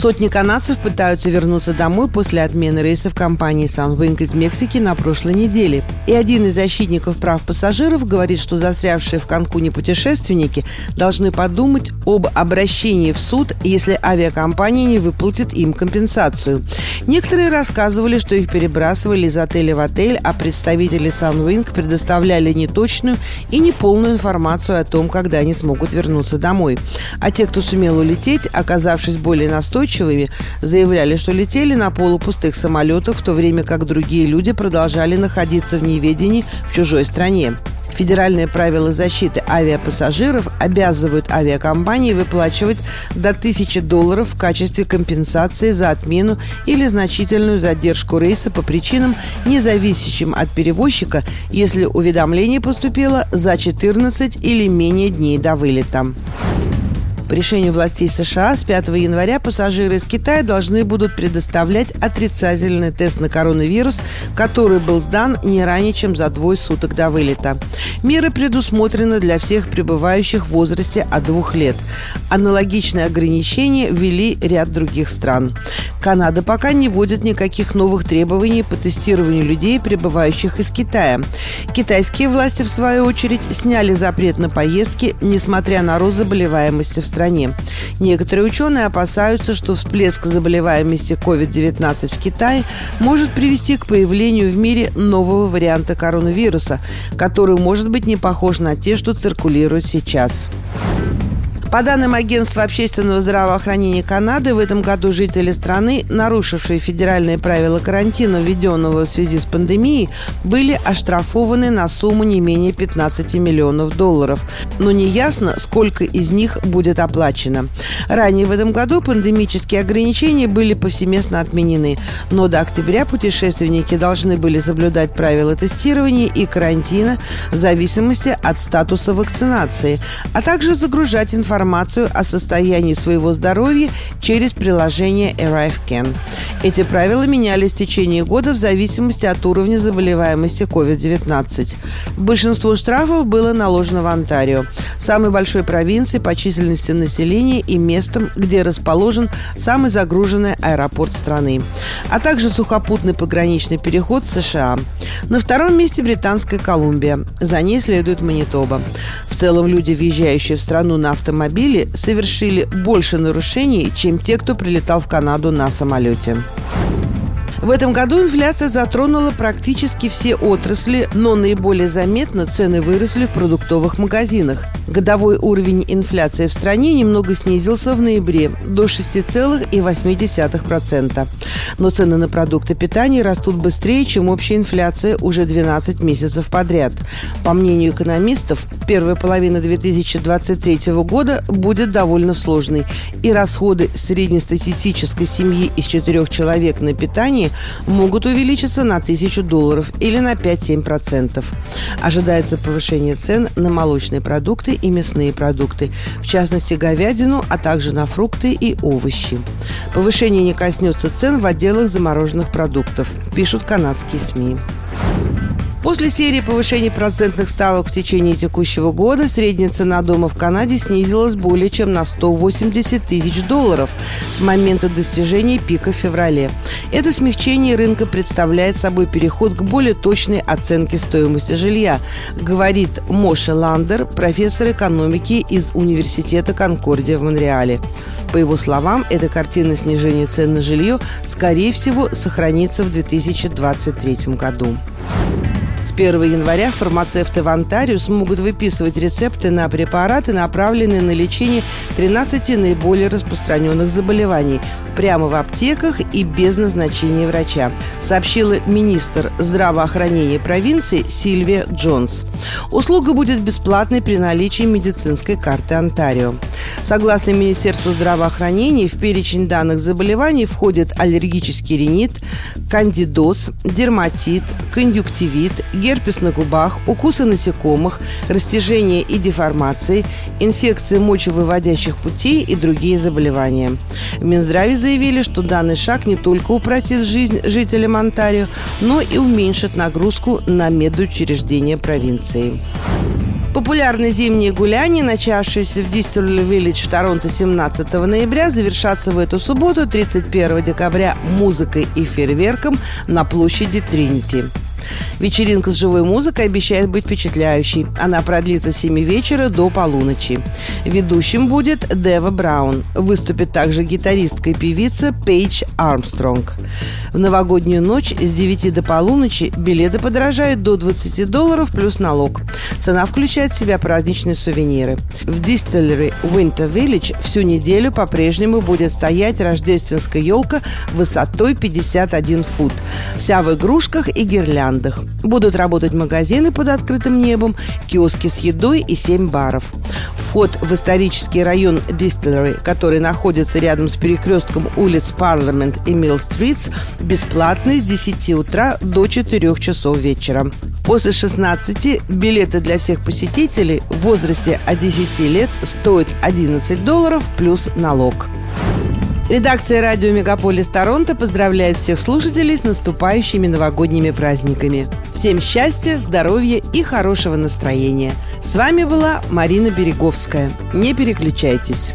Сотни канадцев пытаются вернуться домой после отмены рейсов компании Sunwing из Мексики на прошлой неделе. И один из защитников прав пассажиров говорит, что застрявшие в Канкуне путешественники должны подумать об обращении в суд, если авиакомпания не выплатит им компенсацию. Некоторые рассказывали, что их перебрасывали из отеля в отель, а представители Sunwing предоставляли неточную и неполную информацию о том, когда они смогут вернуться домой. А те, кто сумел улететь, оказавшись более настойчивыми, устойчивыми, заявляли, что летели на полупустых самолетах, в то время как другие люди продолжали находиться в неведении в чужой стране. Федеральные правила защиты авиапассажиров обязывают авиакомпании выплачивать до 1000 долларов в качестве компенсации за отмену или значительную задержку рейса по причинам, не зависящим от перевозчика, если уведомление поступило за 14 или менее дней до вылета. По решению властей США с 5 января пассажиры из Китая должны будут предоставлять отрицательный тест на коронавирус, который был сдан не ранее, чем за двое суток до вылета. Меры предусмотрены для всех пребывающих в возрасте от двух лет. Аналогичные ограничения ввели ряд других стран. Канада пока не вводит никаких новых требований по тестированию людей, прибывающих из Китая. Китайские власти, в свою очередь, сняли запрет на поездки, несмотря на рост заболеваемости в стране стране. Некоторые ученые опасаются, что всплеск заболеваемости COVID-19 в Китае может привести к появлению в мире нового варианта коронавируса, который может быть не похож на те, что циркулируют сейчас. По данным Агентства общественного здравоохранения Канады, в этом году жители страны, нарушившие федеральные правила карантина, введенного в связи с пандемией, были оштрафованы на сумму не менее 15 миллионов долларов. Но неясно, сколько из них будет оплачено. Ранее в этом году пандемические ограничения были повсеместно отменены, но до октября путешественники должны были соблюдать правила тестирования и карантина в зависимости от статуса вакцинации, а также загружать информацию информацию о состоянии своего здоровья через приложение ArriveCan. Эти правила менялись в течение года в зависимости от уровня заболеваемости COVID-19. Большинство штрафов было наложено в Онтарио, самой большой провинции по численности населения и местом, где расположен самый загруженный аэропорт страны, а также сухопутный пограничный переход США. На втором месте Британская Колумбия. За ней следует Манитоба. В целом люди, въезжающие в страну на автомобиле, автомобили совершили больше нарушений, чем те, кто прилетал в Канаду на самолете. В этом году инфляция затронула практически все отрасли, но наиболее заметно цены выросли в продуктовых магазинах. Годовой уровень инфляции в стране немного снизился в ноябре до 6,8%. Но цены на продукты питания растут быстрее, чем общая инфляция уже 12 месяцев подряд. По мнению экономистов, первая половина 2023 года будет довольно сложной, и расходы среднестатистической семьи из четырех человек на питание могут увеличиться на 1000 долларов или на 5-7%. Ожидается повышение цен на молочные продукты и мясные продукты, в частности говядину, а также на фрукты и овощи. Повышение не коснется цен в отделах замороженных продуктов, пишут канадские СМИ. После серии повышений процентных ставок в течение текущего года средняя цена дома в Канаде снизилась более чем на 180 тысяч долларов с момента достижения пика в феврале. Это смягчение рынка представляет собой переход к более точной оценке стоимости жилья, говорит Моше Ландер, профессор экономики из Университета Конкордия в Монреале. По его словам, эта картина снижения цен на жилье, скорее всего, сохранится в 2023 году. С 1 января фармацевты в Онтарио смогут выписывать рецепты на препараты, направленные на лечение 13 наиболее распространенных заболеваний прямо в аптеках и без назначения врача, сообщила министр здравоохранения провинции Сильвия Джонс. Услуга будет бесплатной при наличии медицинской карты Онтарио. Согласно Министерству здравоохранения, в перечень данных заболеваний входят аллергический ринит, кандидоз, дерматит, конъюнктивит, герпес на губах, укусы насекомых, растяжение и деформации, инфекции мочевыводящих путей и другие заболевания. В Минздраве заявили, что данный шаг не только упростит жизнь жителям Онтарио, но и уменьшит нагрузку на медучреждения провинции. Популярные зимние гуляния, начавшиеся в Дистилли Виллидж в Торонто 17 ноября, завершатся в эту субботу, 31 декабря, музыкой и фейерверком на площади Тринити. Вечеринка с живой музыкой обещает быть впечатляющей. Она продлится с 7 вечера до полуночи. Ведущим будет Дева Браун. Выступит также гитаристка и певица Пейдж Армстронг. В новогоднюю ночь с 9 до полуночи билеты подорожают до 20 долларов плюс налог. Цена включает в себя праздничные сувениры. В Distillery Winter Village всю неделю по-прежнему будет стоять рождественская елка высотой 51 фут. Вся в игрушках и гирляндах. Будут работать магазины под открытым небом, киоски с едой и 7 баров. Вход в исторический район Distillery, который находится рядом с перекрестком улиц Парламент и Милл Стритс, бесплатный с 10 утра до 4 часов вечера. После 16 билеты для всех посетителей в возрасте от 10 лет стоят 11 долларов плюс налог. Редакция радио «Мегаполис Торонто» поздравляет всех слушателей с наступающими новогодними праздниками. Всем счастья, здоровья и хорошего настроения. С вами была Марина Береговская. Не переключайтесь.